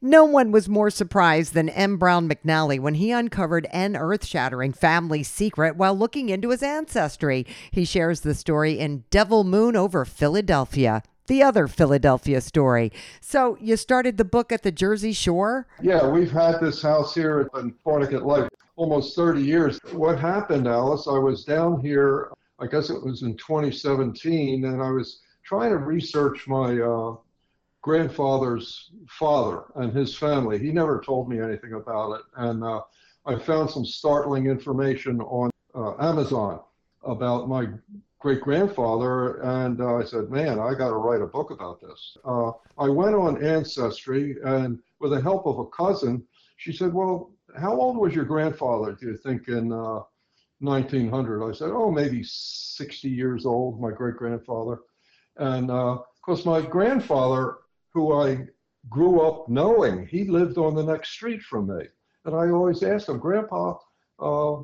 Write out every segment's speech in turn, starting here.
No one was more surprised than M. Brown McNally when he uncovered an earth shattering family secret while looking into his ancestry. He shares the story in Devil Moon over Philadelphia, the other Philadelphia story. So, you started the book at the Jersey Shore? Yeah, we've had this house here in Barnegat Lake almost 30 years. What happened, Alice? I was down here, I guess it was in 2017, and I was trying to research my. Uh, grandfather's father and his family. He never told me anything about it. And uh, I found some startling information on uh, Amazon about my great grandfather. And uh, I said, man, I got to write a book about this. Uh, I went on Ancestry, and with the help of a cousin, she said, well, how old was your grandfather, do you think, in 1900? Uh, I said, oh, maybe 60 years old, my great grandfather. And of course, my grandfather who I grew up knowing. He lived on the next street from me. And I always asked him, Grandpa, uh,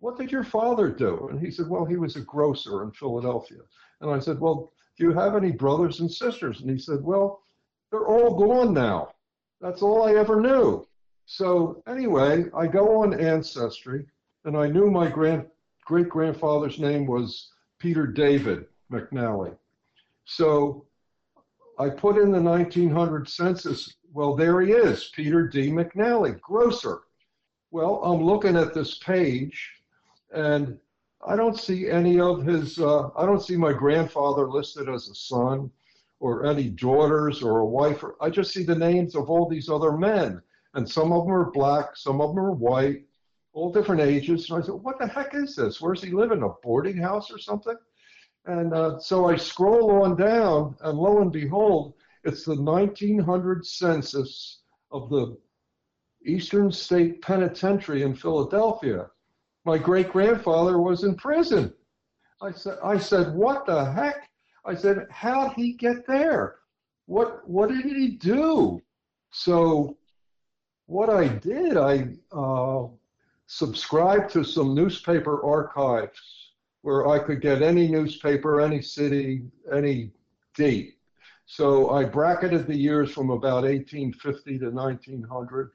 what did your father do? And he said, Well, he was a grocer in Philadelphia. And I said, Well, do you have any brothers and sisters? And he said, Well, they're all gone now. That's all I ever knew. So anyway, I go on Ancestry, and I knew my grand great grandfather's name was Peter David McNally. So I put in the 1900 census. Well, there he is, Peter D. McNally, grocer. Well, I'm looking at this page, and I don't see any of his. Uh, I don't see my grandfather listed as a son, or any daughters, or a wife. I just see the names of all these other men, and some of them are black, some of them are white, all different ages. And I said, "What the heck is this? Where's he living? A boarding house or something?" And uh, so I scroll on down, and lo and behold, it's the 1900 census of the Eastern State Penitentiary in Philadelphia. My great grandfather was in prison. I said, I said, what the heck? I said, how'd he get there? What what did he do? So what I did, I uh, subscribed to some newspaper archives where I could get any newspaper, any city, any date. So I bracketed the years from about 1850 to 1900,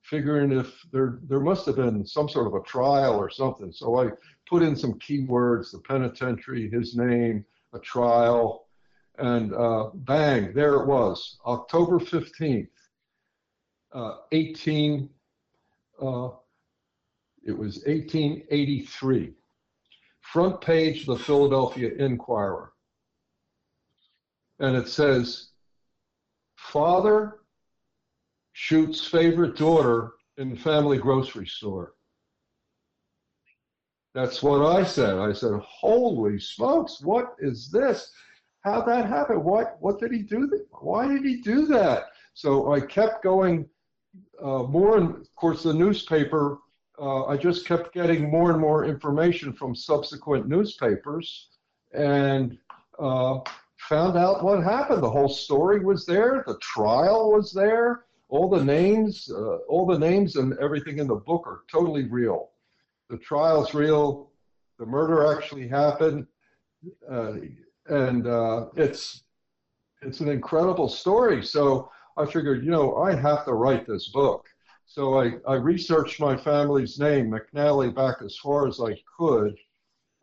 figuring if there there must have been some sort of a trial or something. So I put in some keywords: the penitentiary, his name, a trial, and uh, bang, there it was, October 15th, uh, 18. Uh, it was 1883 front page of the Philadelphia Inquirer. And it says, Father shoots favorite daughter in family grocery store. That's what I said. I said, Holy smokes, what is this? How'd that happen? What, what did he do? That? Why did he do that? So I kept going uh, more, and of course, the newspaper uh, I just kept getting more and more information from subsequent newspapers and uh, found out what happened. The whole story was there, the trial was there, all the names, uh, all the names and everything in the book are totally real. The trial's real, the murder actually happened, uh, and uh, it's it's an incredible story. So I figured, you know, I have to write this book. So I, I researched my family's name, McNally, back as far as I could.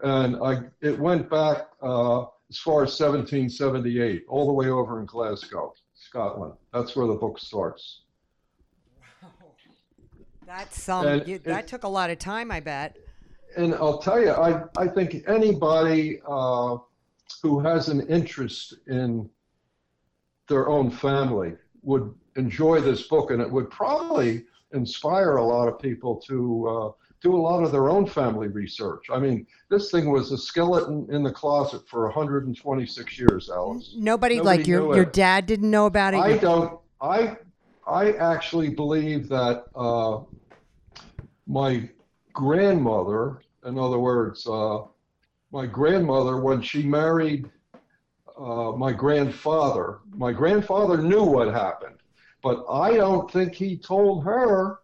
And I, it went back uh, as far as 1778, all the way over in Glasgow, Scotland. That's where the book starts. Wow. That's um, you, that it, took a lot of time, I bet. And I'll tell you, I, I think anybody uh, who has an interest in their own family would enjoy this book, and it would probably inspire a lot of people to uh, do a lot of their own family research. I mean, this thing was a skeleton in the closet for 126 years, Alice. Nobody, Nobody like your your dad didn't know about it. I don't. I I actually believe that uh, my grandmother, in other words, uh, my grandmother, when she married uh, my grandfather, my grandfather knew what happened, but I don't think he told her.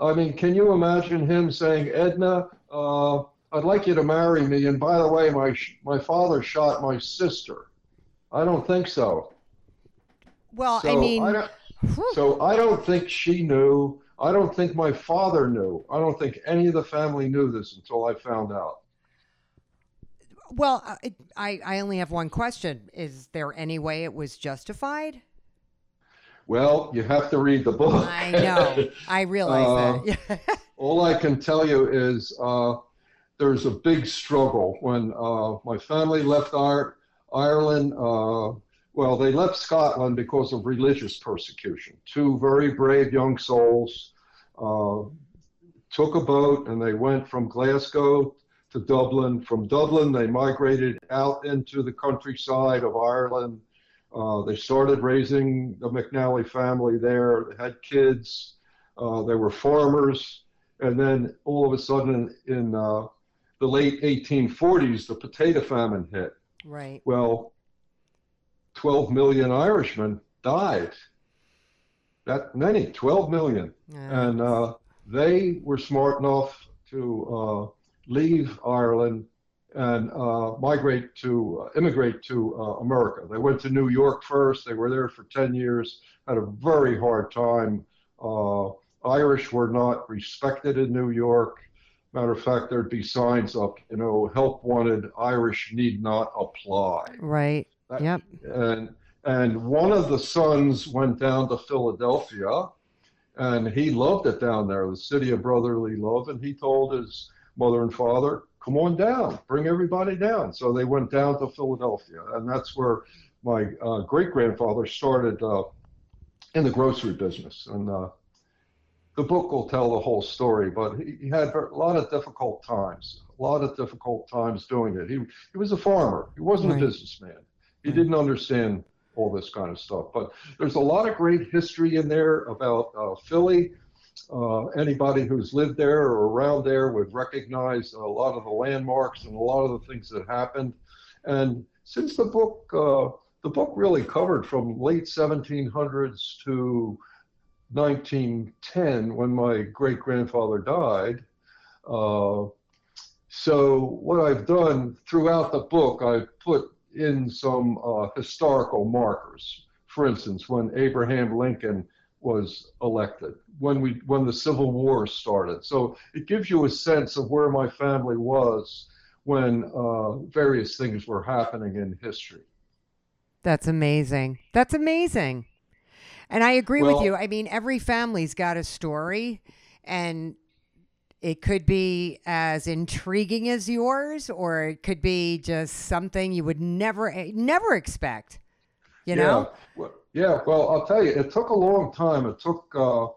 I mean, can you imagine him saying, Edna, uh, I'd like you to marry me, and by the way, my my father shot my sister. I don't think so. Well, so I mean, I so I don't think she knew. I don't think my father knew. I don't think any of the family knew this until I found out. Well, I, I only have one question. Is there any way it was justified? Well, you have to read the book. I know. I realize uh, that. all I can tell you is uh, there's a big struggle when uh, my family left Ireland. Uh, well, they left Scotland because of religious persecution. Two very brave young souls uh, took a boat and they went from Glasgow to Dublin. From Dublin, they migrated out into the countryside of Ireland. Uh, they started raising the McNally family there. They had kids. Uh, they were farmers. And then all of a sudden, in uh, the late 1840s, the potato famine hit. Right. Well, 12 million Irishmen died. That many, 12 million. Yeah. And uh, they were smart enough to uh, leave Ireland and uh, migrate to uh, immigrate to uh, America. They went to New York first. They were there for 10 years. Had a very hard time. Uh, Irish were not respected in New York. Matter of fact, there'd be signs up, you know, help wanted, Irish need not apply. Right. That, yep. And and one of the sons went down to Philadelphia, and he loved it down there, the city of brotherly love. And he told his mother and father, come on down, bring everybody down. So they went down to Philadelphia, and that's where my uh, great grandfather started uh, in the grocery business. And uh, the book will tell the whole story, but he, he, had a lot of difficult times, a lot of difficult times doing it. He, he was a farmer, he wasn't right. a businessman. He right. didn't understand all this kind of stuff. But there's a lot of great history in there about uh, Philly uh, anybody who's lived there or around there would recognize a lot of the landmarks and a lot of the things that happened. And since the book, uh, the book really covered from late 1700s to 1910 when my great grandfather died. Uh, so what I've done throughout the book, I've put in some uh, historical markers. For instance, when Abraham Lincoln was elected when we when the Civil War started. So it gives you a sense of where my family was when uh, various things were happening in history. That's amazing. That's amazing. And I agree well, with you. I mean, every family's got a story, and it could be as intriguing as yours, or it could be just something you would never, never expect. You know? Well, yeah. Well, I'll tell you, it took a long time. It took uh,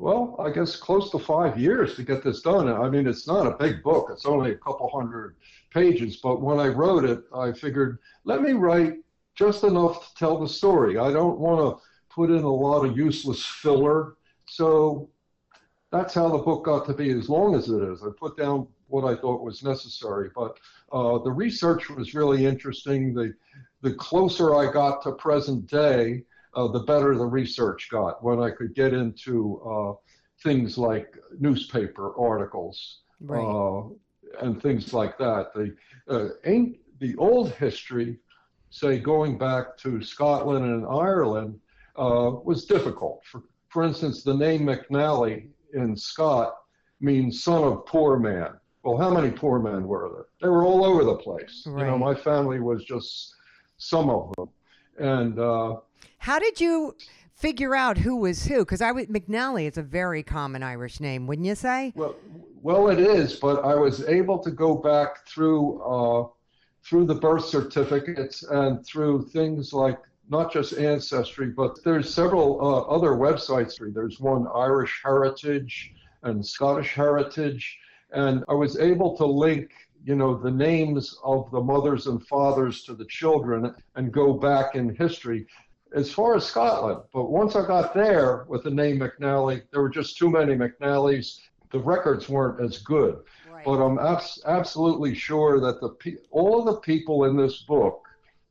well, I guess close to five years to get this done. I mean, it's not a big book, it's only a couple hundred pages. But when I wrote it, I figured, let me write just enough to tell the story. I don't want to put in a lot of useless filler. So that's how the book got to be as long as it is. I put down what I thought was necessary. But uh, the research was really interesting. The, the closer I got to present day, uh, the better the research got when I could get into uh, things like newspaper articles right. uh, and things like that. The uh, the old history, say going back to Scotland and Ireland, uh, was difficult. For for instance, the name McNally in Scott means son of poor man. Well, how many poor men were there? They were all over the place. Right. You know, my family was just some of them, and uh, how did you figure out who was who? Because I would McNally is a very common Irish name, wouldn't you say? Well, well, it is, but I was able to go back through uh, through the birth certificates and through things like not just ancestry, but there's several uh, other websites. There's one Irish Heritage and Scottish Heritage, and I was able to link you know the names of the mothers and fathers to the children and go back in history as far as Scotland. But once I got there with the name McNally, there were just too many McNallys. the records weren't as good. Right. But I'm abs- absolutely sure that the pe- all the people in this book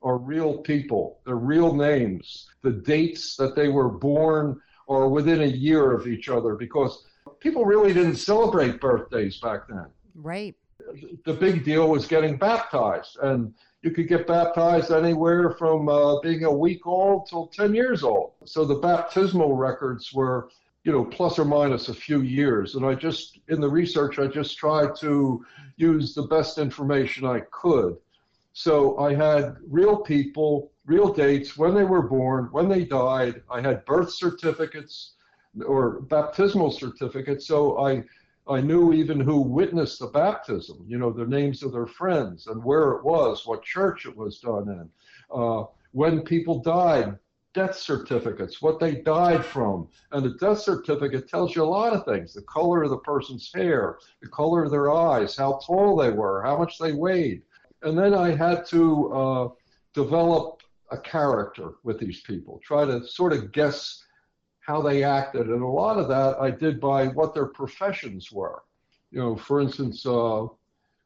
are real people. They're real names. The dates that they were born are within a year of each other because people really didn't celebrate birthdays back then. right. The big deal was getting baptized, and you could get baptized anywhere from uh, being a week old till 10 years old. So the baptismal records were, you know, plus or minus a few years. And I just, in the research, I just tried to use the best information I could. So I had real people, real dates, when they were born, when they died. I had birth certificates or baptismal certificates. So I I knew even who witnessed the baptism, you know, the names of their friends and where it was, what church it was done in, uh, when people died, death certificates, what they died from. And the death certificate tells you a lot of things the color of the person's hair, the color of their eyes, how tall they were, how much they weighed. And then I had to uh, develop a character with these people, try to sort of guess how they acted. And a lot of that I did by what their professions were. You know, for instance, uh,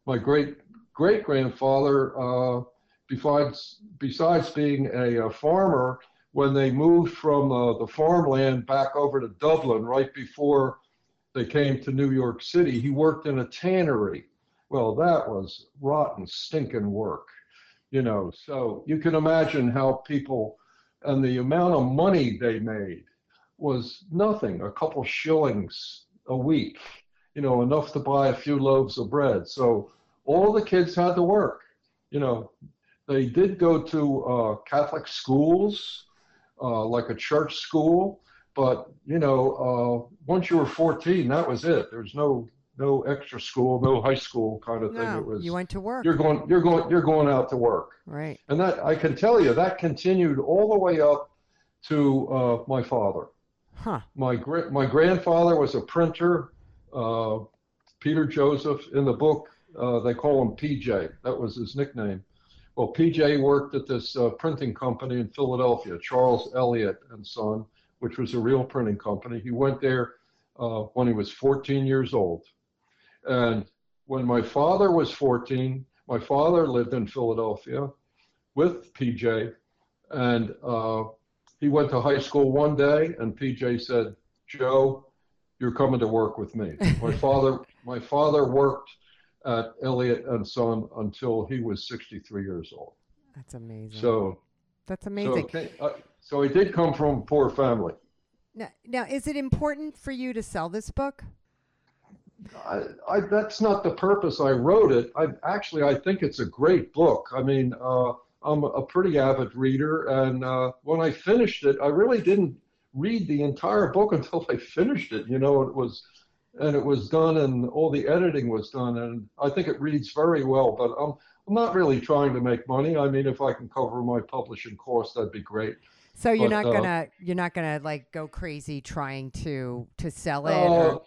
my great great grandfather, uh, besides, besides being a, a, farmer, when they moved from uh, the farmland back over to Dublin right before they came to New York City, he worked in a tannery. Well, that was rotten, stinking work, you know. So you can imagine how people and the amount of money they made was nothing, a couple shillings a week, you know, enough to buy a few loaves of bread. So all the kids had to work. You know, they did go to uh, Catholic schools, uh, like a church school, but you know, uh, once you were 14, that was it. There's no no extra school, no high school kind of thing. It was you went to work. you're going you're going you're going out to work. Right. And that I can tell you that continued all the way up to uh, my father. Huh. My gra- my grandfather was a printer, uh, Peter Joseph. In the book, uh, they call him PJ. That was his nickname. Well, PJ worked at this uh, printing company in Philadelphia, Charles Elliott and Son, which was a real printing company. He went there uh, when he was 14 years old, and when my father was 14, my father lived in Philadelphia with PJ, and uh, he went to high school one day, and PJ said, "Joe, you're coming to work with me." my father, my father worked at Elliott and Son until he was 63 years old. That's amazing. So, That's amazing. okay, uh, so he did come from a poor family. now, now, is it important for you to sell this book? I, I, that's not the purpose I wrote it. I actually I think it's a great book. I mean, uh, I'm a pretty avid reader, and uh, when I finished it, I really didn't read the entire book until I finished it. You know, it was and it was done, and all the editing was done, and I think it reads very well. But I'm I'm not really trying to make money. I mean, if I can cover my publishing costs, that'd be great. So you're But, not uh, gonna you're not gonna like go crazy trying to to sell it. Uh, or,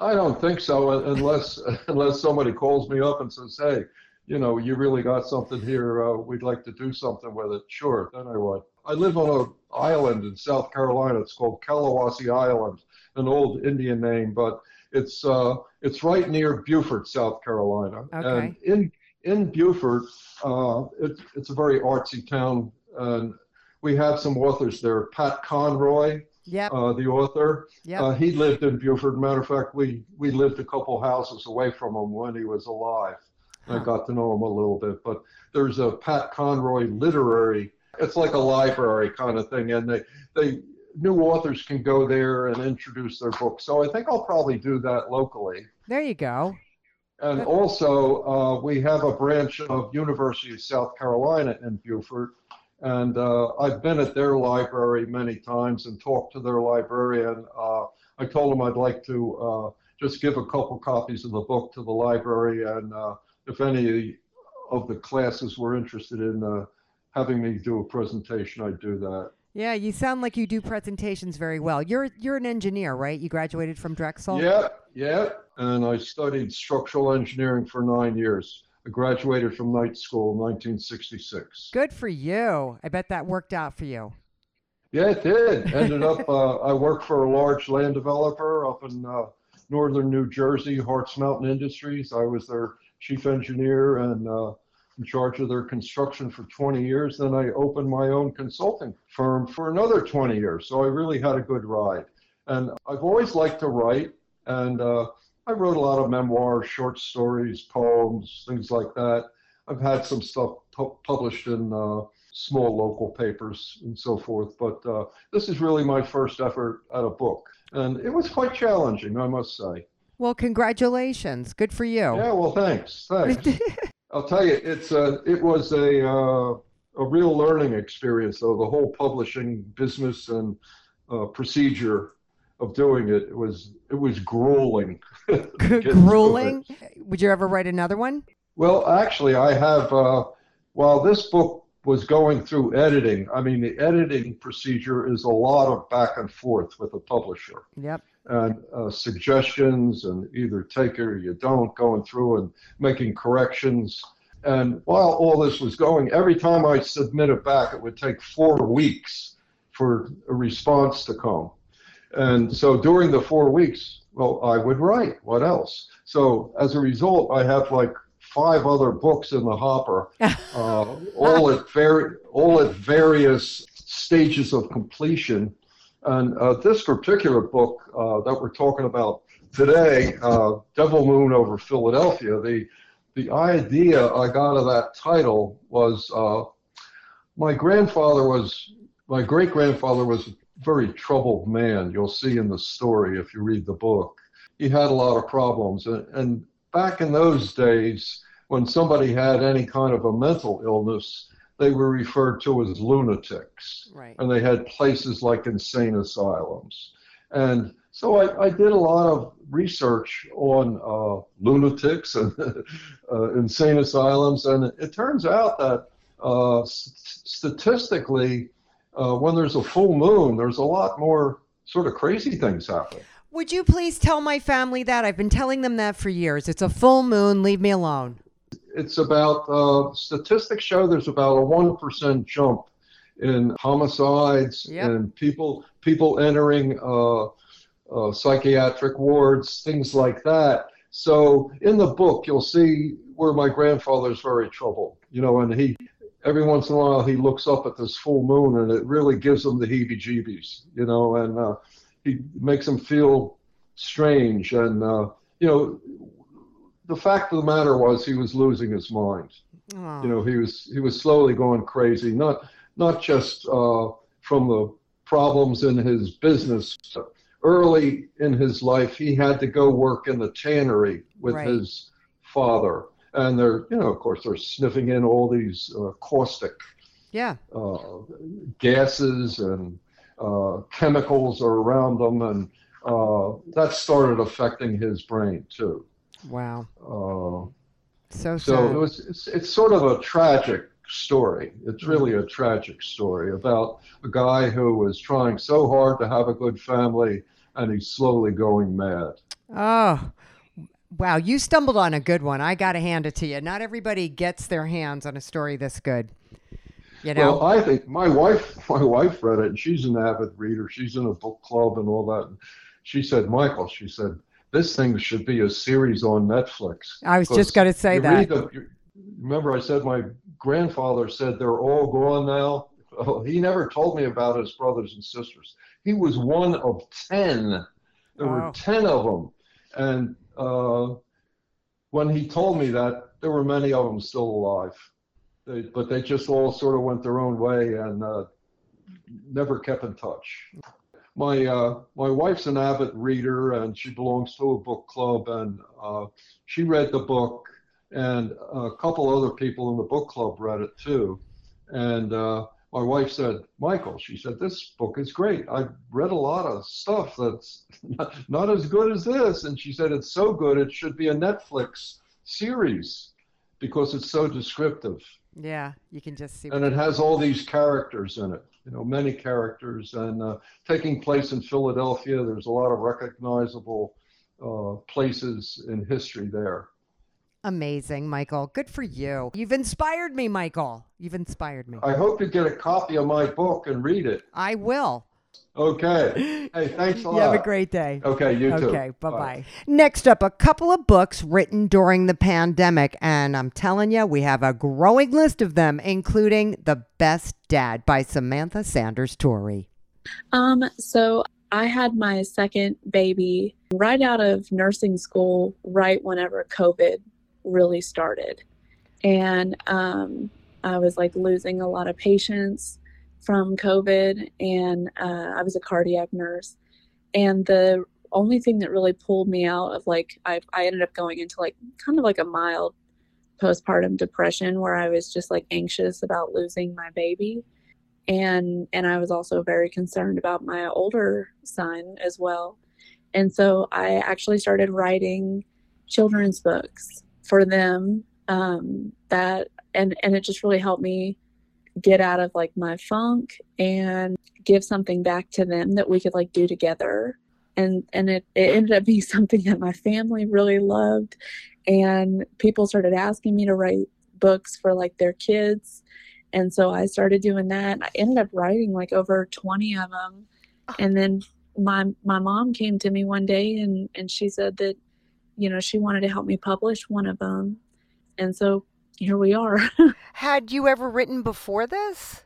I don't think so, unless unless somebody calls me up and says, "Hey, you know, you really got something here. Uh, we'd like to do something with it." Sure, then I would. I live on an island in South Carolina. It's called Callawassie Island, an old Indian name, but it's uh, it's right near Beaufort, South Carolina. Okay. And in in Beaufort, uh, it, it's a very artsy town, and we have some authors there. Pat Conroy, yep. uh, the author. Yep. Uh, he lived in Beaufort. Matter of fact, we, we lived a couple houses away from him when he was alive. I got to know him a little bit. But there's a Pat Conroy literary. It's like a library kind of thing, and they they new authors can go there and introduce their books. So I think I'll probably do that locally. there you go. And also, uh, we have a branch of University of South Carolina in Beaufort, and uh, I've been at their library many times and talked to their librarian. Uh, I told them I'd like to uh, just give a couple copies of the book to the library, and uh, if any of the classes were interested in uh, having me do a presentation, I'd do that. Yeah, you sound like you do presentations very well. You're you're an engineer, right? You graduated from Drexel. Yeah, yeah, And I studied structural engineering for nine years. I graduated from night school in 1966. Good for you. I bet that worked out for you. Yeah, it did. Ended up, uh, I worked for a large land developer up in uh, northern New Jersey, Hartz Mountain Industries. I was their chief engineer and uh, in charge of their construction for 20 years. Then I opened my own consulting firm for another 20 years. So I really had a good ride. And I've always liked to write, and uh, I wrote a lot of memoirs, short stories, poems, things like that. I've had some stuff pu- published in uh, small local papers and so forth, but uh, this is really my first effort at a book. And it was quite challenging, I must say. Well, congratulations. Good for you. Yeah, well, thanks. Thanks. I'll tell you, it's a, it was a, uh, a real learning experience, though, the whole publishing business and uh, procedure of doing it. It was, it was grueling. Grueling. Would you ever write another one? Well, actually, I have, uh, while this book was going through editing, I mean, the editing procedure is a lot of back and forth with a publisher Yep. and uh, suggestions and either take it or you don't, going through and making corrections. And while all this was going, every time I submitted back, it would take four weeks for a response to come. And so during the four weeks, well, I would write. What else? So as a result, I have like five other books in the hopper, uh, all at very, all at various stages of completion. And uh, this particular book uh, that we're talking about today, uh, Devil Moon over Philadelphia, the the idea I got of that title was uh, my grandfather was my great grandfather was a very troubled man. You'll see in the story if you read the book. He had a lot of problems, and, and back in those days, when somebody had any kind of a mental illness, they were referred to as lunatics Right. and they had places like insane asylums. And so I, I did a lot of research on uh, lunatics and uh, insane asylums, and it turns out that uh, s- statistically, uh, when there's a full moon, there's a lot more sort of crazy things happen. Would you please tell my family that? I've been telling them that for years. It's a full moon. Leave me alone. It's about uh, statistics show there's about a one percent jump in homicides Yep. and people people entering uh, uh, psychiatric wards, things like that. So in the book, you'll see where my grandfather's very troubled, you know, and he every once in a while he looks up at this full moon and it really gives him the heebie-jeebies, you know, and uh, he makes him feel strange and uh, you know the fact of the matter was he was losing his mind Oh. you know he was he was slowly going crazy not not just uh, from the problems in his business early in his life he had to go work in the tannery with Right. his father and they're you know of course they're sniffing in all these uh, caustic yeah. uh, gases and uh, chemicals are around them and uh, that started affecting his brain too Wow. uh, So so it sad. was, it's, it's sort of a tragic story. It's really a tragic story about a guy who was trying so hard to have a good family and he's slowly going mad. Oh, wow. You stumbled on a good one. I got to hand it to you. Not everybody gets their hands on a story this good. You know? Well, I think my wife, my wife read it and she's an avid reader. She's in a book club and all that. And she said, Michael, she said, this thing should be a series on Netflix. I was just going to say that. the- you- remember, I said my grandfather said they're all gone now. Oh, he never told me about his brothers and sisters. He was one of ten. There Wow. were ten of them, and uh, when he told me that, there were many of them still alive. They, but they just all sort of went their own way and uh, never kept in touch. My uh, my wife's an avid reader, and she belongs to a book club, and uh, she read the book, and a couple other people in the book club read it too. And uh, my wife said, Michael, she said, this book is great. I've read a lot of stuff that's not, not as good as this. And she said, it's so good, it should be a Netflix series because it's so descriptive. Yeah. You can just see. And it has all these characters in it, you know, many characters. And uh, taking place in Philadelphia, there's a lot of recognizable uh, places in history there. Amazing, Michael. Good for you. You've inspired me, Michael. You've inspired me. I hope you get a copy of my book and read it. I will. Okay. Hey, thanks a lot. You have a great day. Okay, you too. Okay, bye bye. Next up, a couple of books written during the pandemic. And I'm telling you, we have a growing list of them, including The Best Dad by Samantha Sanders Torrey. Um, so I had my second baby right out of nursing school, right whenever COVID really started. And um, I was like losing a lot of patients from COVID, and uh, I was a cardiac nurse. And the only thing that really pulled me out of like, I, I ended up going into like kind of like a mild postpartum depression where I was just like anxious about losing my baby. And and I was also very concerned about my older son as well. And so I actually started writing children's books for them um, that and and it just really helped me get out of like my funk and give something back to them that we could like do together. And and it, it ended up being something that my family really loved. And people started asking me to write books for like their kids. And so i started doing that. I ended up writing like over 20 of them. Ah. And then my my mom came to me one day and and she said that you know she wanted to help me publish one of them. And so here we are Had you ever written before this?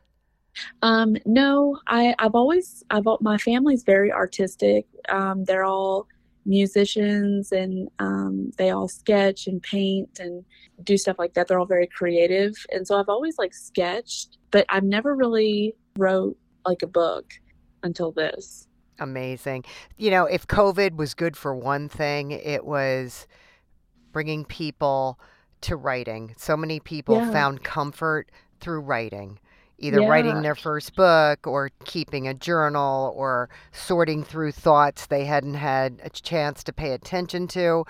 Um, no, I, I've always, I've, my family's very artistic. Um, they're all musicians and um, they all sketch and paint and do stuff like that. They're all very creative. And so I've always like sketched, but I've never really wrote like a book until this. Amazing. You know, if COVID was good for one thing, it was bringing people to writing. So many people Yeah. found comfort through writing, either Yeah. writing their first book or keeping a journal or sorting through thoughts they hadn't had a chance to pay attention to.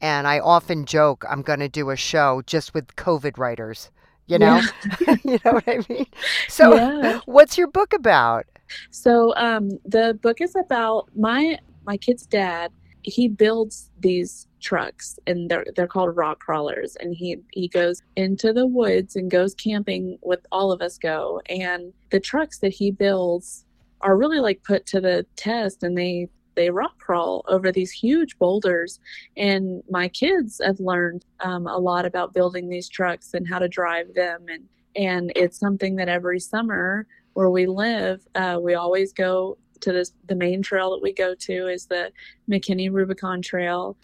And I often joke I'm going to do a show just with COVID writers. You know, you know what I mean. So, Yeah. what's your book about? So um, the book is about my my kid's dad. He builds these trucks, and they're they're called rock crawlers. And he he goes into the woods and goes camping with all of us go. And the trucks that he builds are really like put to the test, and they they rock crawl over these huge boulders. And my kids have learned um, a lot about building these trucks and how to drive them, and and it's something that every summer where we live, uh, we always go to this. The main trail that we go to is the McKinney Rubicon Trail,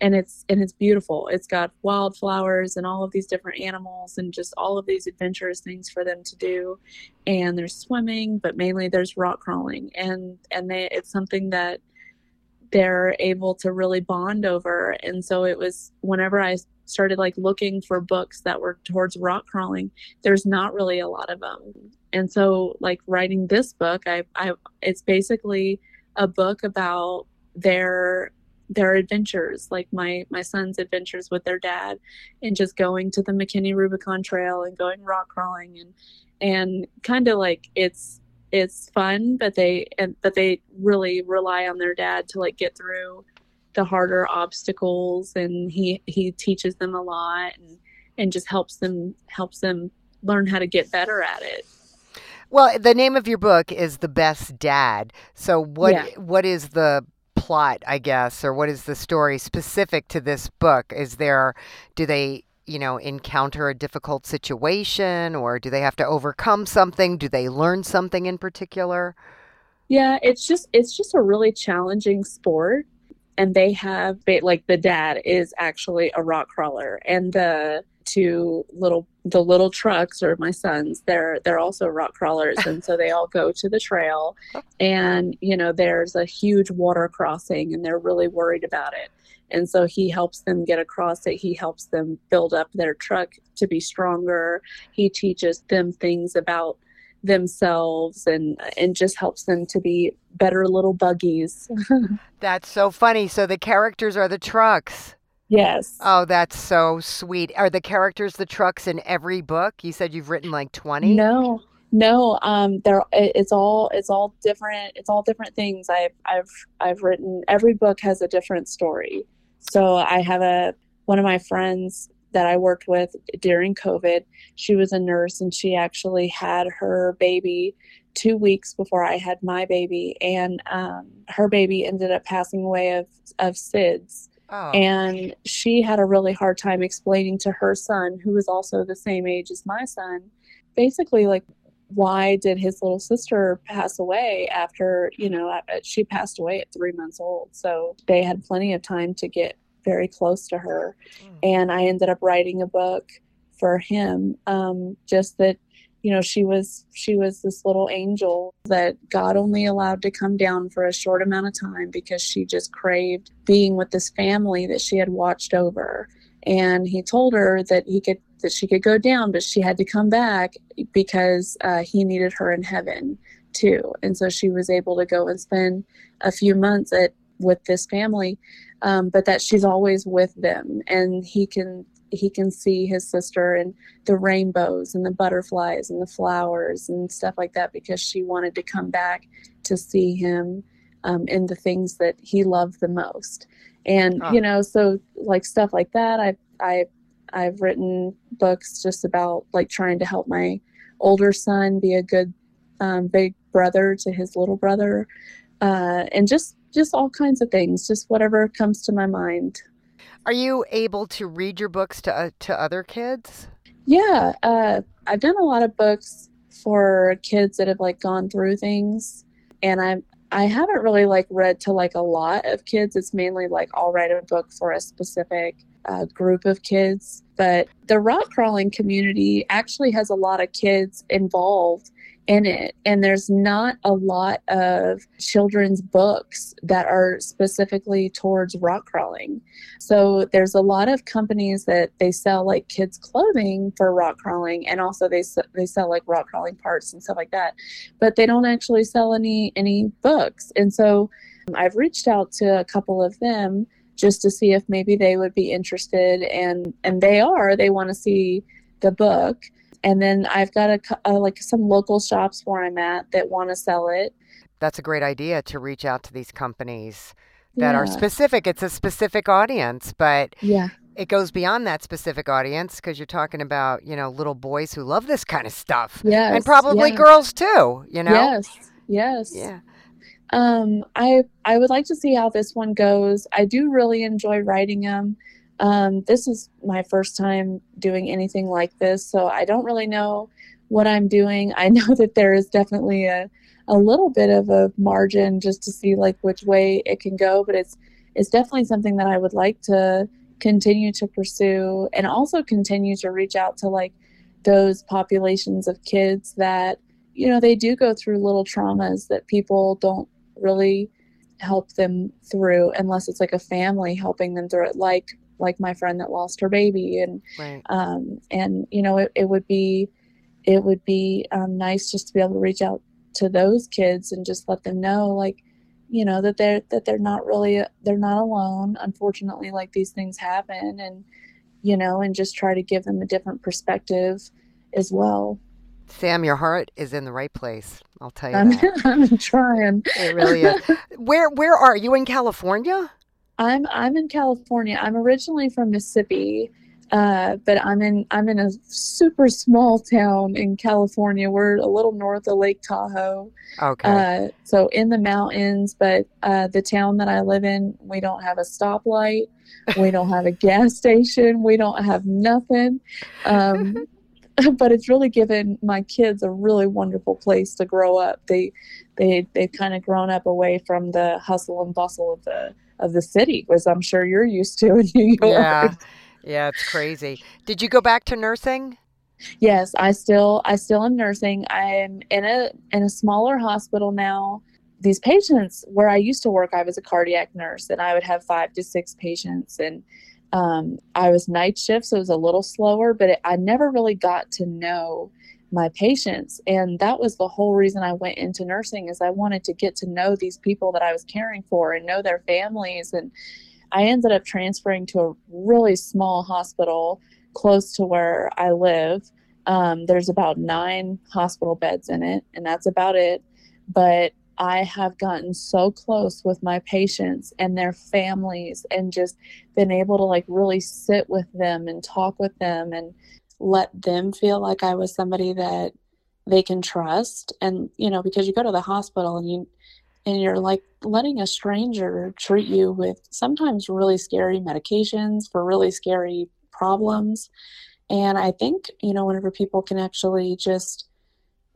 and it's and it's beautiful. It's got wildflowers and all of these different animals and just all of these adventurous things for them to do. And there's swimming, but mainly there's rock crawling, and and they, it's something that they're able to really bond over. And so it was whenever I started like looking for books that were towards rock crawling, there's not really a lot of them and so like writing this book i i it's basically a book about their their adventures like my my son's adventures with their dad and just going to the mckinney rubicon trail and going rock crawling and and kind of like it's it's fun but they and but they really rely on their dad to like get through the harder obstacles and he he teaches them a lot and and just helps them helps them learn how to get better at it Well, the name of your book is The Best Dad. So what Yeah. what is the plot, I guess, or what is the story specific to this book? Is there do they, you know, encounter a difficult situation or do they have to overcome something? Do they learn something in particular? Yeah, it's just it's just a really challenging sport, and they have like the dad is actually a rock crawler, and the two little the little trucks or my sons they're they're also rock crawlers, and so they all go to the trail, and you know there's a huge water crossing, and they're really worried about it. And so he helps them get across it. He helps them build up their truck to be stronger. He teaches them things about themselves and and just helps them to be better little buggies. That's so funny. So the characters are the trucks. yes. Oh, that's so sweet. Are the characters the trucks in every book? You said you've written like 20? No. No, um there it- it's all it's all different it's all different things. I've I've I've written every book has a different story. So I have a one of my friends that I worked with during COVID, she was a nurse and she actually had her baby two weeks before I had my baby, and um, her baby ended up passing away of of SIDS. Oh. And she had a really hard time explaining to her son, who was also the same age as my son, basically like why did his little sister pass away after you know she passed away at three months old so they had plenty of time to get very close to her Mm. and i ended up writing a book for him um, just that you know she was she was this little angel that god only allowed to come down for a short amount of time because she just craved being with this family that she had watched over. And he told her that he could that she could go down but she had to come back because uh, he needed her in heaven too. And so she was able to go and spend a few months at with this family um, but that she's always with them and he can he can see his sister and the rainbows and the butterflies and the flowers and stuff like that because she wanted to come back to see him um, in the things that he loved the most and Ah. you know so like stuff like that i i i've written books just about like trying to help my older son be a good um, big brother to his little brother uh, and just just all kinds of things just whatever comes to my mind Are you able to read your books to uh, to other kids? Yeah, uh, I've done a lot of books for kids that have like gone through things, and I I haven't really like read to like a lot of kids. It's mainly like I'll write a book for a specific uh, group of kids. But the rock crawling community actually has a lot of kids involved in it, and there's not a lot of children's books that are specifically towards rock crawling. So there's a lot of companies that they sell like kids clothing for rock crawling, and also they they sell like rock crawling parts and stuff like that, but they don't actually sell any any books. And so um, I've reached out to a couple of them just to see if maybe they would be interested, and and they are. They want to see the book. And then I've got a, cou- uh, like some local shops where I'm at that want to sell it. That's a great idea to reach out to these companies that are specific. It's a specific audience, but Yeah. it goes beyond that specific audience because you're talking about, you know, little boys who love this kind of stuff. Yes. and probably yeah. girls too, you know? Yes. Yes. Yeah. Um, I I would like to see how this one goes. I do really enjoy writing them. Um, this is my first time doing anything like this, so I don't really know what I'm doing. I know that there is definitely a a little bit of a margin just to see like which way it can go, but it's it's definitely something that I would like to continue to pursue and also continue to reach out to like those populations of kids that you know they do go through little traumas that people don't really help them through unless it's like a family helping them through it like like my friend that lost her baby and Right. um and you know it, it would be it would be um, nice just to be able to reach out to those kids and just let them know like you know that they're that they're not really they're not alone unfortunately like these things happen and you know and just try to give them a different perspective as well Sam, your heart is in the right place. I'll tell you I'm, that. I'm trying It really is. Where where are you in California? I'm I'm in California. I'm originally from Mississippi, uh, but I'm in I'm in a super small town in California. We're a little north of Lake Tahoe, Okay. uh, so in the mountains. But uh, the town that I live in, we don't have a stoplight. We don't have a gas station. We don't have nothing. Um, but it's really given my kids a really wonderful place to grow up. They they they've kind of grown up away from the hustle and bustle of the of the city, as I'm sure you're used to in New York. yeah. Yeah, it's crazy. Did you go back to nursing? Yes, I still I still am nursing. I'm in a in a smaller hospital now. These patients where I used to work, I was a cardiac nurse and I would have five to six patients and um, I was night shift, so it was a little slower, but it, I never really got to know my patients. And that was the whole reason I went into nursing is I wanted to get to know these people that I was caring for and know their families. And I ended up transferring to a really small hospital close to where I live. Um, there's about nine hospital beds in it, and that's about it. But I have gotten so close with my patients and their families and just been able to like really sit with them and talk with them and let them feel like I was somebody that they can trust. And you know because you go to the hospital and you and you're like letting a stranger treat you with sometimes really scary medications for really scary problems. And i think you know whenever people can actually just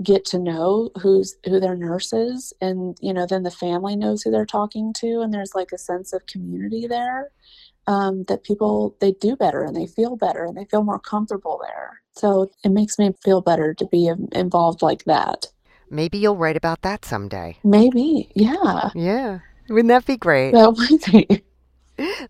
get to know who's who their nurse is and you know then the family knows who they're talking to and there's like a sense of community there um, that people they do better and they feel better and they feel more comfortable there so it makes me feel better to be involved like that maybe you'll write about that someday maybe yeah yeah wouldn't that be great that would be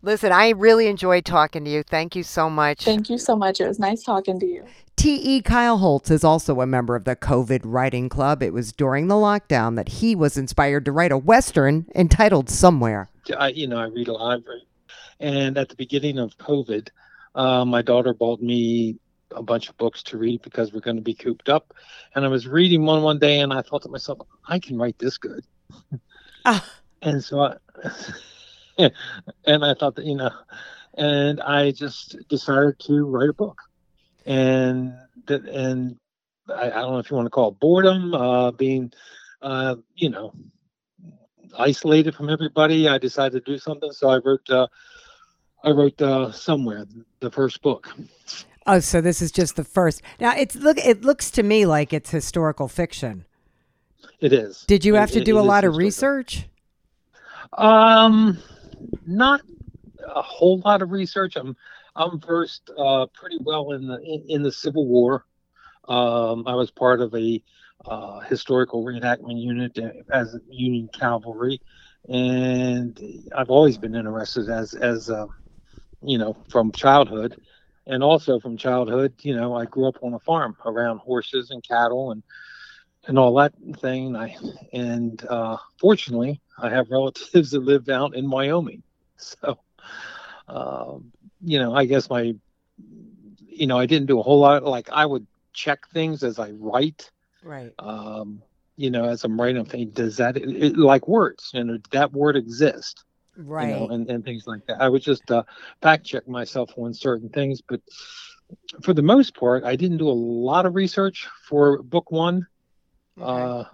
Listen, I really enjoyed talking to you. Thank you so much. Thank you so much. It was nice talking to you. T.E. Kyle Holtz is also a member of the COVID Writing Club. It was during the lockdown that he was inspired to write a Western entitled Somewhere. I, you know, I read a library. And at the beginning of COVID, uh, my daughter bought me a bunch of books to read because we're going to be cooped up. And I was reading one one day and I thought to myself, I can write this good. Ah. And so I. and I thought that you know, and I just decided to write a book, and that and I, I don't know if you want to call it boredom, uh, being, uh, you know, isolated from everybody. I decided to do something, so I wrote. Uh, I wrote uh, somewhere the first book. Oh, so this is just the first. Now it's look. It looks to me like it's historical fiction. It is. Did you have it, to do a lot of research? Um, not a whole lot of research. I'm I'm versed uh, pretty well in the in, in, the Civil War. Um, I was part of a uh, historical reenactment unit as Union cavalry, and I've always been interested as as uh, you know from childhood, and also from childhood. You know, I grew up on a farm around horses and cattle and and all that thing. I and uh, fortunately, I have relatives that live out in Wyoming, so um, you know, I guess my you know, I didn't do a whole lot. Like I would check things as I write. Right. Um, you know, as I'm writing, I'm thinking, does that it, like words? You know, that word exist? Right. You know, and, and things like that. I would just uh, fact check myself on certain things, but for the most part, I didn't do a lot of research for book one. Okay. Uh,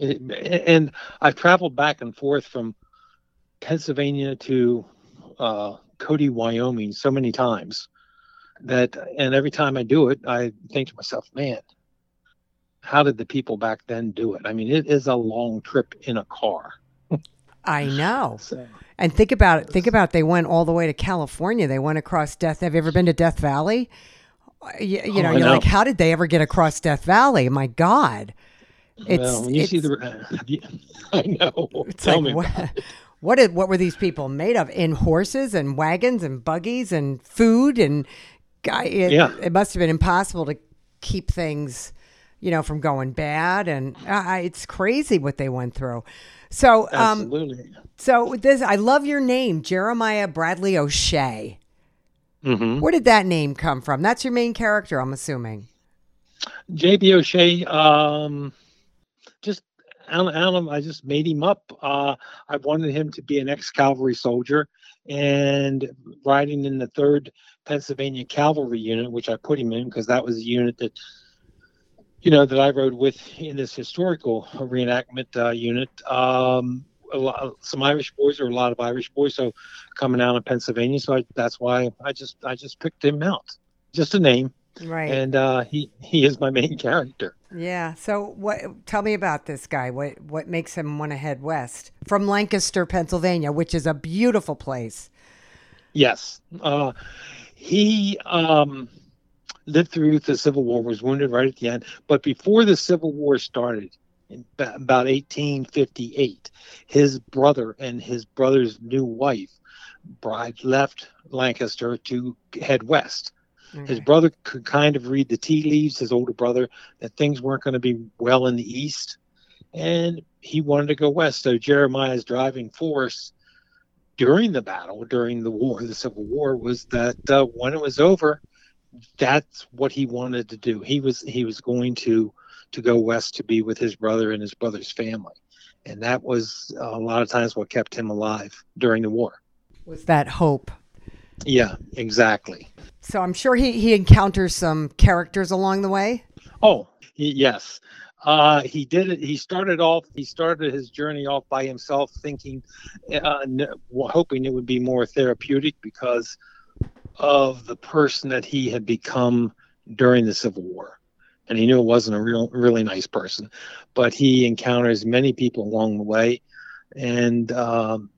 it, and I've traveled back and forth from Pennsylvania to uh, Cody, Wyoming, so many times that, and every time I do it, I think to myself, man, how did the people back then do it? I mean, it is a long trip in a car. I know. So, and think about it. Think about it. They went all the way to California. They went across Death. Have you ever been to Death Valley? You, you know, oh, you're know. like, how did they ever get across Death Valley? My God. It's, well, you it's, see the, I know. It's Tell like, what, what, did, what were these people made of? In horses and wagons and buggies and food and guy. It, yeah. it must have been impossible to keep things, you know, from going bad. And uh, it's crazy what they went through. So, um, absolutely. So this, I love your name, Jeremiah Bradley O'Shea. Mm-hmm. Where did that name come from? That's your main character, I'm assuming. J.B. O'Shea. Um, just Alan, I just made him up. Uh, I wanted him to be an ex-cavalry soldier, and riding in the third Pennsylvania Cavalry Unit, which I put him in because that was the unit that, you know, that I rode with in this historical reenactment uh, unit. Um, a lot, some Irish boys or a lot of Irish boys, so coming out of Pennsylvania. So I, that's why I just I just picked him out, just a name. Right. And uh, he he is my main character. Yeah. So what? Tell me about this guy. What what makes him want to head west from Lancaster, Pennsylvania, which is a beautiful place. Yes. Uh, he um, lived through the Civil War. Was wounded right at the end. But before the Civil War started, in about 1858, his brother and his brother's new wife, Bride, left Lancaster to head west Okay. His brother could kind of read the tea leaves, his older brother, that things weren't going to be well in the east. And he wanted to go west. So Jeremiah's driving force during the battle, during the war, the Civil War, was that uh, when it was over, that's what he wanted to do. He was he was going to to go west to be with his brother and his brother's family, and that was a lot of times what kept him alive during the war. Was that hope? Yeah, exactly. So I'm sure he, he encounters some characters along the way. Oh, Yes. Uh, he did it. He started off. He started his journey off by himself, thinking, uh, hoping it would be more therapeutic because of the person that he had become during the Civil War, and he knew it wasn't a real, really nice person. But he encounters many people along the way, and um,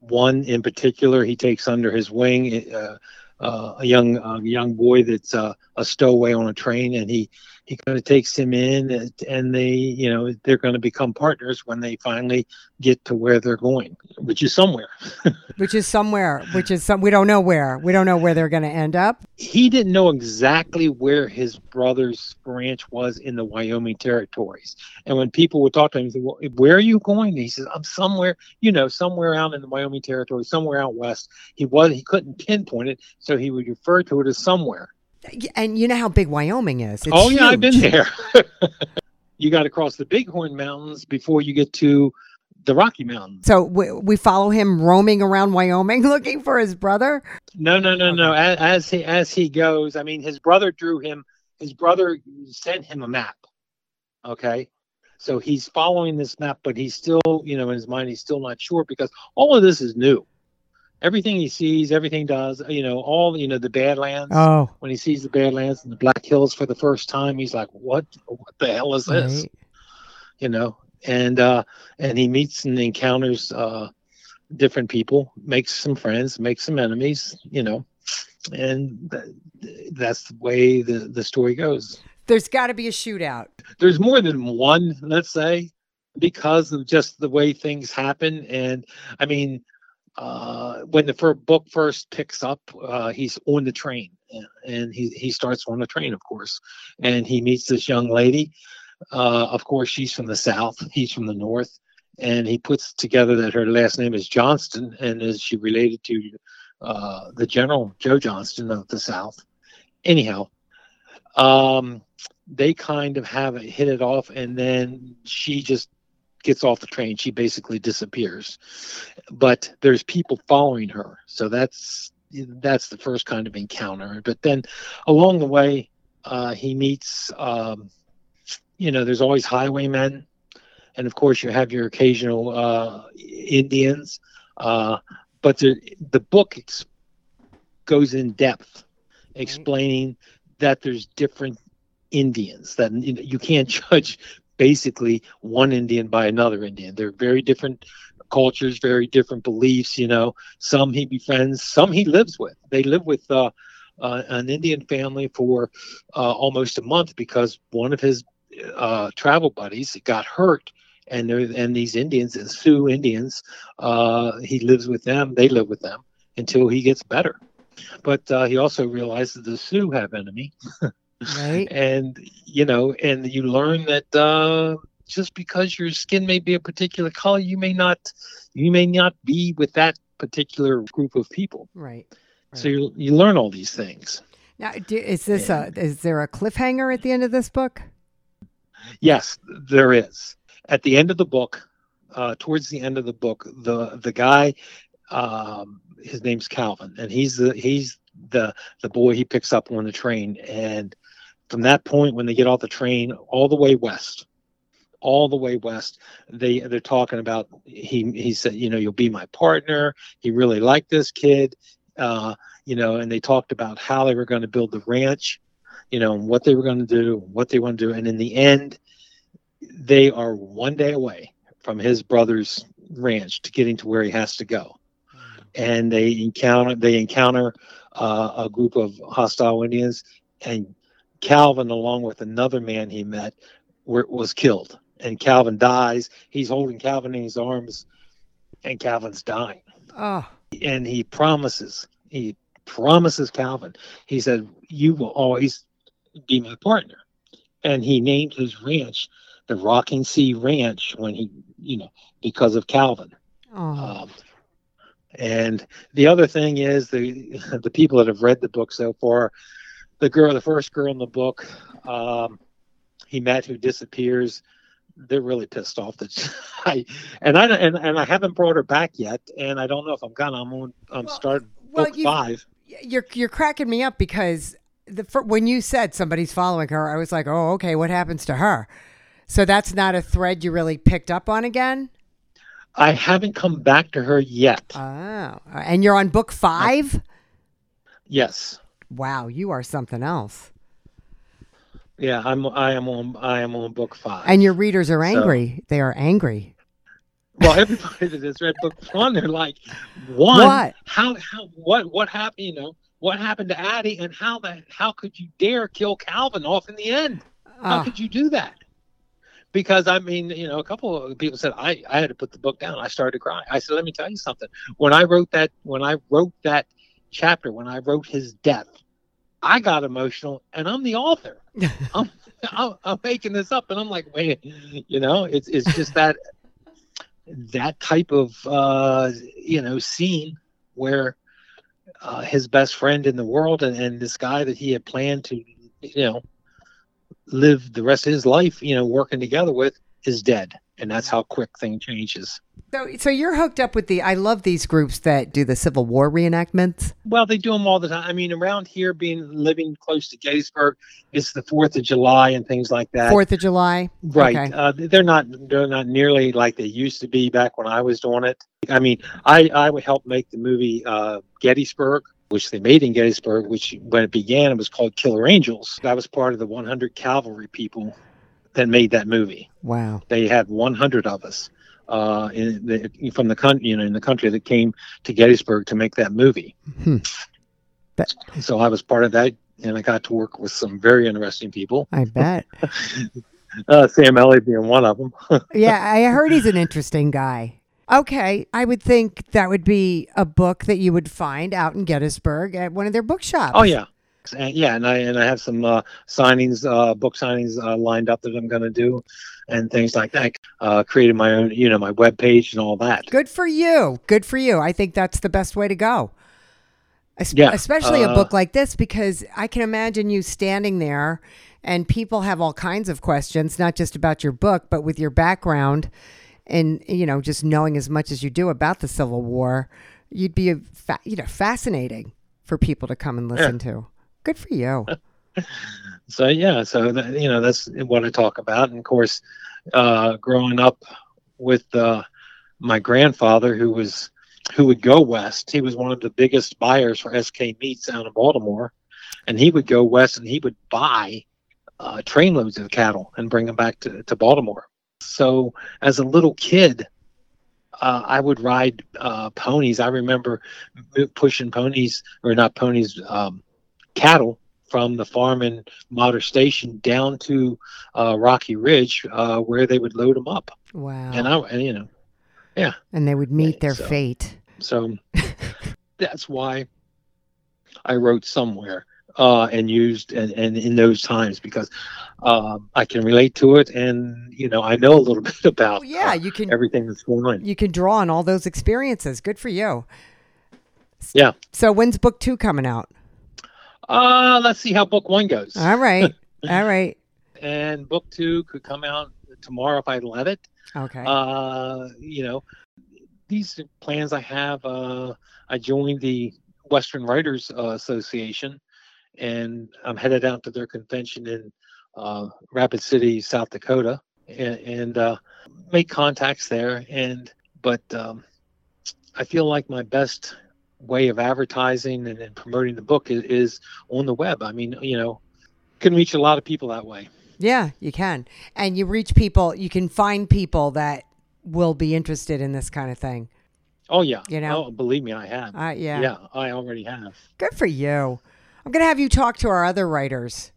one in particular he takes under his wing. Uh, uh, a young uh, young boy that's uh, a stowaway on a train, and he he kind of takes him in, and they you know they're going to become partners when they finally get to where they're going, which is somewhere. which is somewhere, which is some we don't know where. We don't know where they're going to end up. He didn't know exactly where his brother's ranch was in the Wyoming territories. And when people would talk to him, he said, well, "Where are you going?" he says, "I'm somewhere, you know, somewhere out in the Wyoming territory, somewhere out west." He was he couldn't pinpoint it, so he would refer to it as somewhere. And you know how big Wyoming is. It's oh yeah, huge. I've been there. you got to cross the Bighorn Mountains before you get to the Rocky Mountains. So we, we follow him roaming around Wyoming looking for his brother. No, no, no, no. As, as he as he goes, I mean, his brother drew him. His brother sent him a map. Okay, so he's following this map, but he's still, you know, in his mind, he's still not sure because all of this is new. Everything he sees, everything does, you know, all you know, the Badlands. Oh, When he sees the Badlands and the Black Hills for the first time, he's like, "What? What the hell is this?" right. you know and uh and he meets and encounters uh different people makes some friends makes some enemies you know and th- that's the way the the story goes There's got to be a shootout. there's more than one let's say because of just the way things happen and i mean uh when the fir- book first picks up uh he's on the train and- and he he starts on the train of course and he meets this young lady. Uh of course she's from the south he's from the north and he puts together that her last name is johnston and is she related to uh the general joe johnston of the south. Anyhow um they kind of have it hit it off and then she just gets off the train she basically disappears. But there's people following her. So that's that's the first kind of encounter. But then along the way uh, he meets um, you know there's always highwaymen. And of course you have your occasional uh, indians. Uh, but the, the book ex- goes in depth explaining that there's different Indians that you can't judge basically one Indian by another Indian. They're very different cultures, very different beliefs. You know, some he befriends, some he lives with. They live with uh, uh, an Indian family for uh, almost a month because one of his uh, travel buddies got hurt. And there, and these Indians, the Sioux Indians, uh, he lives with them. They live with them until he gets better. But uh, he also realizes the Sioux have enemy, Right. and you know and you learn that uh just because your skin may be a particular color you may not you may not be with that particular group of people Right. so you, you learn all these things Now, do, is this a is there a cliffhanger at the end of this book? yes there is at the end of the book uh towards the end of the book the the guy um his name's calvin and he's the he's the the boy he picks up on the train and from that point when they get off the train all the way west all the way west they they're talking about he he said you know you'll be my partner. He really liked this kid. Uh you know and they talked about how they were going to build the ranch you know and what they were going to do what they want to do. And in the end they are one day away from his brother's ranch to getting to where he has to go. And they encounter they encounter uh, a group of hostile Indians, and Calvin, along with another man he met, were, was killed. And Calvin dies. He's holding Calvin in his arms, and Calvin's dying. Oh, And he promises, he promises Calvin. He said, "You will always be my partner." And he named his ranch the Rocking Sea Ranch when he, you know, because of Calvin. oh, Um, and the other thing is the the people that have read the book so far, the girl, the first girl in the book, um, he met who disappears. They're really pissed off that I and I and, and I haven't brought her back yet, and I don't know if I'm gonna. I'm on. I'm Well, starting well, book you- five. you're you're cracking me up because the when you said somebody's following her, I was like, oh, okay, what happens to her? So that's not a thread you really picked up on again. I haven't come back to her yet. Oh, and you're on book five. yes. Wow, you are something else. Yeah, I'm. I am on. I am on book five. And your readers are angry. They are angry. well, everybody that has read book one, they're like, one, What? how, how, what, what happened? You know, what happened to Addie, and how that, how could you dare kill Calvin off in the end? How Oh, could you do that? Because I mean, you know, a couple of people said I, I had to put the book down. I started to cry. I said, let me tell you something. When I wrote that, when I wrote that chapter, when I wrote his death, I got emotional, and I'm the author. I'm, I'm, I'm making this up, and I'm like, wait, you know, it's it's just that that type of uh, you know scene where uh, his best friend in the world and, and this guy that he had planned to, you know, live the rest of his life, you know, working together with, is dead, and that's how quick thing changes. So so you're hooked up with the. I love these groups that do the Civil War reenactments. Well, they do them all the time. I mean, around here, being living close to Gettysburg, it's the Fourth of July and things like that. Fourth of July. Right. Okay. Uh, they're not they're not nearly like they used to be back when I was doing it. I mean, I I would help make the movie uh, Gettysburg, which they made in Gettysburg, which when it began it was called Killer Angels. I was part of the 100 cavalry people that made that movie. Wow. They had 100 of us uh, in the, from the country, you know, in the country that came to Gettysburg to make that movie. Hmm. That- So I was part of that, and I got to work with some very interesting people. I bet. Uh, Sam Elliott being one of them. yeah, I heard he's an interesting guy. Okay, I would think that would be a book that you would find out in Gettysburg at one of their bookshops. Oh yeah, and, yeah, and I and I have some uh, signings, uh, book signings uh, lined up that I'm going to do, and things like that. Uh, created my own, you know, my web page and all that. Good for you. Good for you. I think that's the best way to go. Es- Yeah, Especially a uh, book like this because I can imagine you standing there and people have all kinds of questions, not just about your book, but with your background and, you know, just knowing as much as you do about the Civil War, you'd be, a fa- you know, fascinating for people to come and listen to. Good for you. So yeah, so that, you know that's what I talk about, and of course, uh, growing up with uh, my grandfather, who was who would go west. He was one of the biggest buyers for Esskay Meats out of Baltimore, and he would go west and he would buy uh, trainloads of cattle and bring them back to, to Baltimore. So as a little kid, uh, I would ride uh, ponies. I remember pushing ponies, or not ponies, um, cattle from the farm in Motters Station down to uh, Rocky Ridge, uh, where they would load them up. Wow. And I, and, you know, yeah. and they would meet their So- fate. so that's why I wrote somewhere uh, and used and, and in those times because um, I can relate to it and you know I know a little bit about Oh, yeah, uh, you can everything that's going on. you can draw on all those experiences. Good for you. Yeah. So when's book two coming out? Uh, let's see how book one goes. All right. All right. And book two could come out tomorrow if I let it. Okay. Uh, you know, these plans I have. Uh, I joined the Western Writers uh, Association, and I'm headed out to their convention in uh, Rapid City, South Dakota, and, and uh, make contacts there. And but um, I feel like my best way of advertising and, and promoting the book is, is on the web. I mean, you know, can reach a lot of people that way. yeah, you can. And you reach people, you can find people that will be interested in this kind of thing. Oh yeah, You know? Oh, believe me, I have. Uh, yeah. yeah, I already have. Good for you. I'm going to have you talk to our other writers.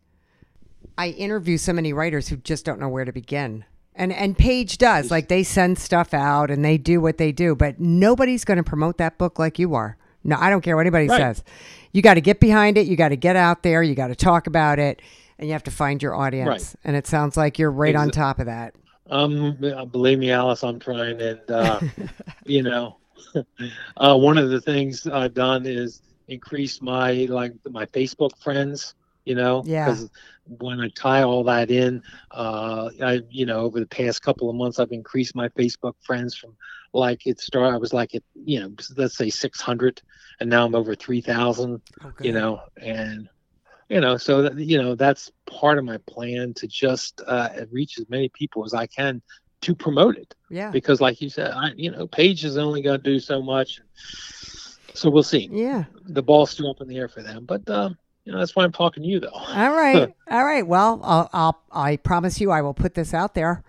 I interview so many writers who just don't know where to begin. And and Page does. Like they send stuff out and they do what they do, but nobody's going to promote that book like you are. No, I don't care what anybody Right. says. You got to get behind it, you got to get out there, you got to talk about it, and you have to find your audience. Right. And it sounds like you're right on top of that. Um, believe me, Alice, I'm trying, and uh, you know, uh, one of the things I've done is increase my like my Facebook friends. You know, Yeah. because when I tie all that in, uh, I you know over the past couple of months I've increased my Facebook friends from like it started. I was like at you know let's say 600, and now I'm over 3,000. Oh, You know, and you know, so that, you know that's part of my plan to just uh, reach as many people as I can to promote it. Yeah. Because, like you said, I, you know, Page is only going to do so much. So we'll see. Yeah. The ball's still up in the air for them, but um, you know that's why I'm talking to you, though. All right. All right. Well, I'll, I'll I promise you I will put this out there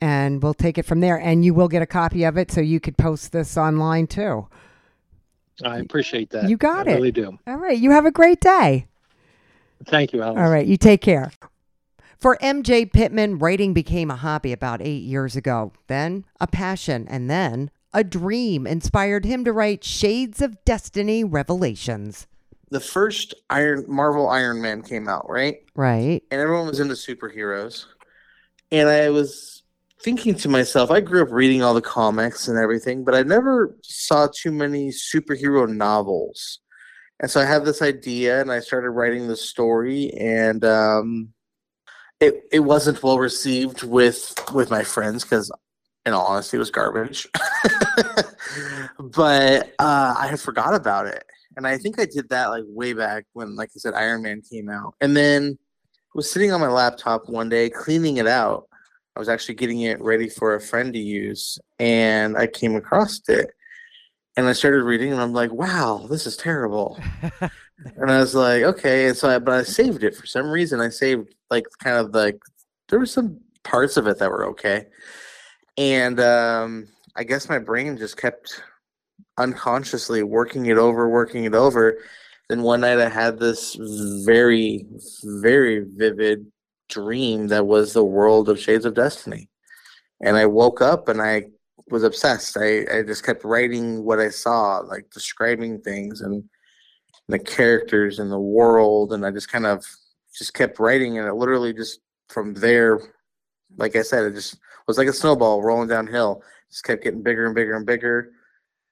and we'll take it from there and you will get a copy of it so you could post this online too. I appreciate that. You got I it. really do. All right. You have a great day. Thank you, Alice. All right. You take care. For MJ Pittman, writing became a hobby about eight years ago, then a passion, and then a dream inspired him to write Shades of Destiny Revelations. The first Iron Marvel Iron Man came out, right? Right. And everyone was into superheroes. And I was thinking to myself, I grew up reading all the comics and everything, but I never saw too many superhero novels. And so I had this idea and I started writing the story and um it it wasn't well received with with my friends because in all honesty it was garbage. but uh I had forgot about it. And I think I did that like way back when like I said Iron Man came out. And then I was sitting on my laptop one day cleaning it out. I was actually getting it ready for a friend to use and I came across it and I started reading, and I'm like, "Wow, this is terrible." and I was like, "Okay." And so, I, but I saved it for some reason. I saved like kind of like there were some parts of it that were okay, and um, I guess my brain just kept unconsciously working it over, working it over. Then one night I had this very, very vivid dream that was the world of Shades of Destiny, and I woke up and I was obsessed. I, I just kept writing what I saw, like describing things and the characters and the world, and I just kind of just kept writing, and it literally just from there, like I said, it just was like a snowball rolling downhill. Just kept getting bigger and bigger and bigger,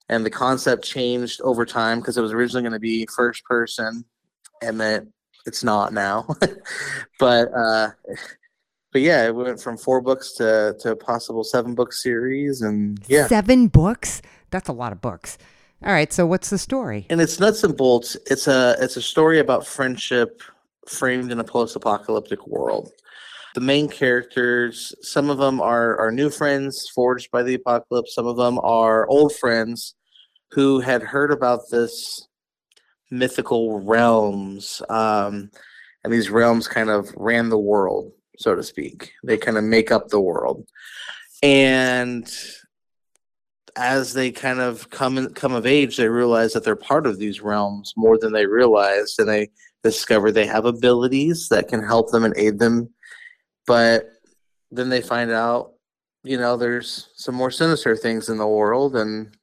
and the concept changed over time because it was originally going to be first person, and then it's not now. but uh, but yeah, it went from four books to to a possible seven book series, and yeah, Seven books? That's a lot of books. All right. So, what's the story? and it's nuts and bolts. It's a it's a story about friendship framed in a post apocalyptic world. The main characters, some of them are are new friends forged by the apocalypse. Some of them are old friends who had heard about this mythical realms, um, and these realms kind of ran the world, so to speak. They kind of make up the world, and as they kind of come in, come of age, they realize that they're part of these realms more than they realized, and they discover they have abilities that can help them and aid them. But then they find out, you know, there's some more sinister things in the world, and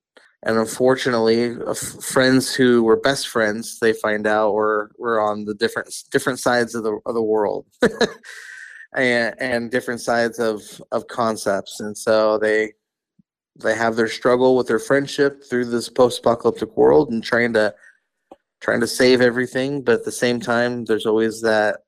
and unfortunately, uh, friends who were best friends, they find out were were on the different different sides of the of the world. and, and different sides of, of concepts, and so they they have their struggle with their friendship through this post-apocalyptic world and trying to trying to save everything but at the same time there's always that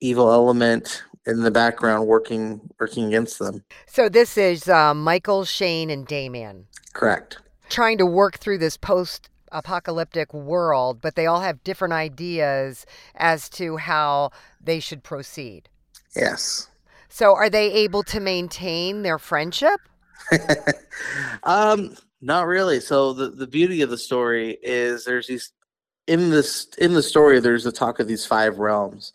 evil element in the background working working against them. So, this is uh, Michael, Shane, and Damien. Correct. Trying to work through this post apocalyptic world, but they all have different ideas as to how they should proceed. yes. So, are they able to maintain their friendship? um not really. So the the beauty of the story is there's these in this in the story there's a talk of these five realms.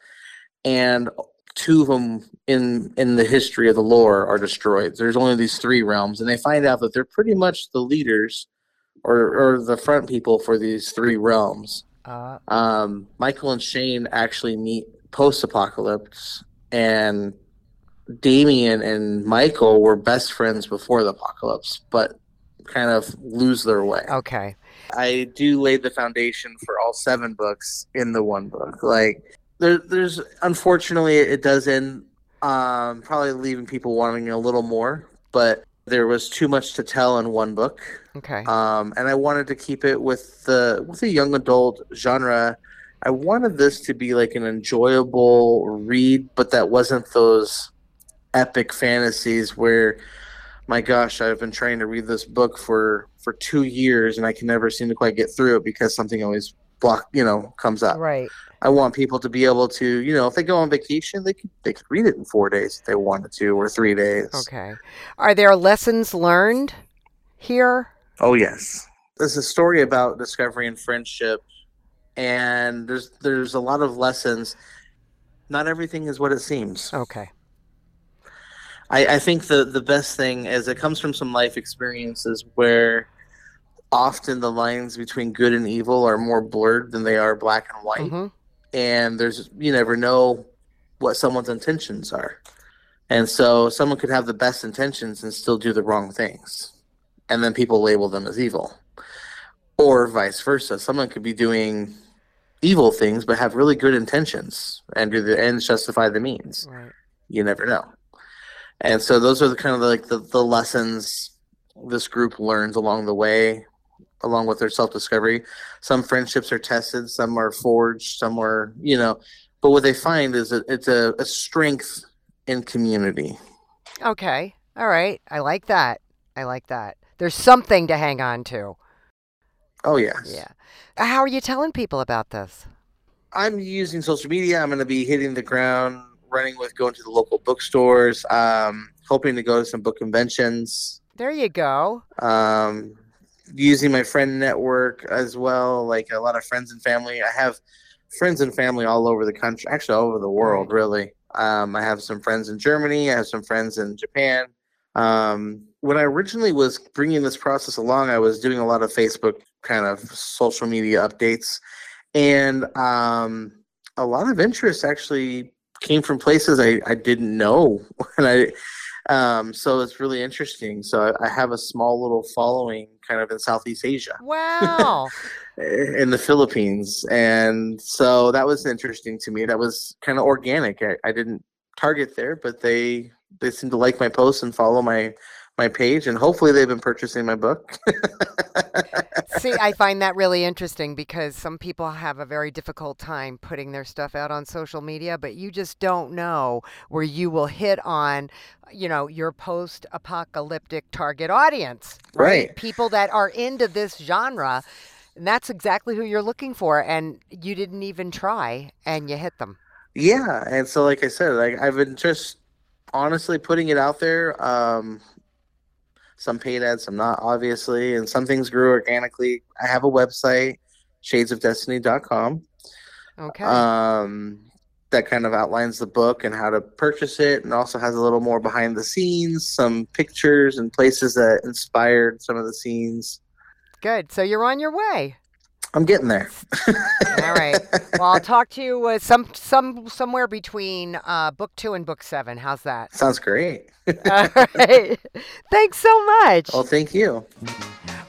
And two of them in in the history of the lore are destroyed there's only these three realms and they find out that they're pretty much the leaders or or the front people for these three realms Uh, um, Michael and Shane actually meet post apocalypse, and Damien and Michael were best friends before the apocalypse, but kind of lose their way. okay. I do lay the foundation for all seven books in the one book. Like there, there's unfortunately it does end um, probably leaving people wanting a little more, but there was too much to tell in one book Okay. um, and I wanted to keep it with the with the young adult genre. I wanted this to be like an enjoyable read, but that wasn't those epic fantasies where, my gosh, I've been trying to read this book for for two years and I can never seem to quite get through it because something always block, you know, comes up. Right. I want people to be able to, you know, if they go on vacation, they could they could read it in four days if they wanted to, or three days. Okay. Are there lessons learned here? Oh yes, there's a story about discovery and friendship, and there's there's a lot of lessons. Not everything is what it seems. Okay. I, I think the the best thing is it comes from some life experiences where often the lines between good and evil are more blurred than they are black and white. hmm and there's you never know what someone's intentions are. And so someone could have the best intentions and still do the wrong things and then people label them as evil. Or vice versa. Someone could be doing evil things but have really good intentions and do the ends justify the means. Right. you never know. And so those are the kind of like the, the lessons this group learns along the way along with their self-discovery some friendships are tested some are forged some are you know but what they find is that it's a, a strength in community Okay. All right. I like that. I like that. There's something to hang on to. oh yes Yeah. How are you telling people about this? i'm using social media i'm going to be hitting the ground running with going to the local bookstores um, hoping to go to some book conventions There you go. um, using my friend network as well like a lot of friends and family. I have friends and family all over the country actually all over the world really. Um, i have some friends in germany i have some friends in japan. Um, when i originally was bringing this process along i was doing a lot of facebook kind of social media updates. And um, a lot of interest actually came from places i, I didn't know and i um, so it's really interesting. So I, I have a small little following kind of in Southeast Asia, Wow. in the Philippines, and so that was interesting to me. That was kind of organic. I, I didn't target there, but they they seem to like my posts and follow my my page, and hopefully they've been purchasing my book. See, I find that really interesting because some people have a very difficult time putting their stuff out on social media, but you just don't know where you will hit on, you know, your post apocalyptic target audience, Right. People that are into this genre. And that's exactly who you're looking for. And you didn't even try and you hit them. Yeah, and so like I said, like I've been just honestly putting it out there. Um, some paid ads, some not, obviously, and some things grew organically. I have a website, shadesofdestiny.com, Okay. um, that kind of outlines the book and how to purchase it, and also has a little more behind the scenes, some pictures and places that inspired some of the scenes. Good. So you're on your way. I'm getting there. All right. Well, I'll talk to you uh, some some somewhere between uh, book two and book seven. How's that? Sounds great. All right. Thanks so much. Well, thank you.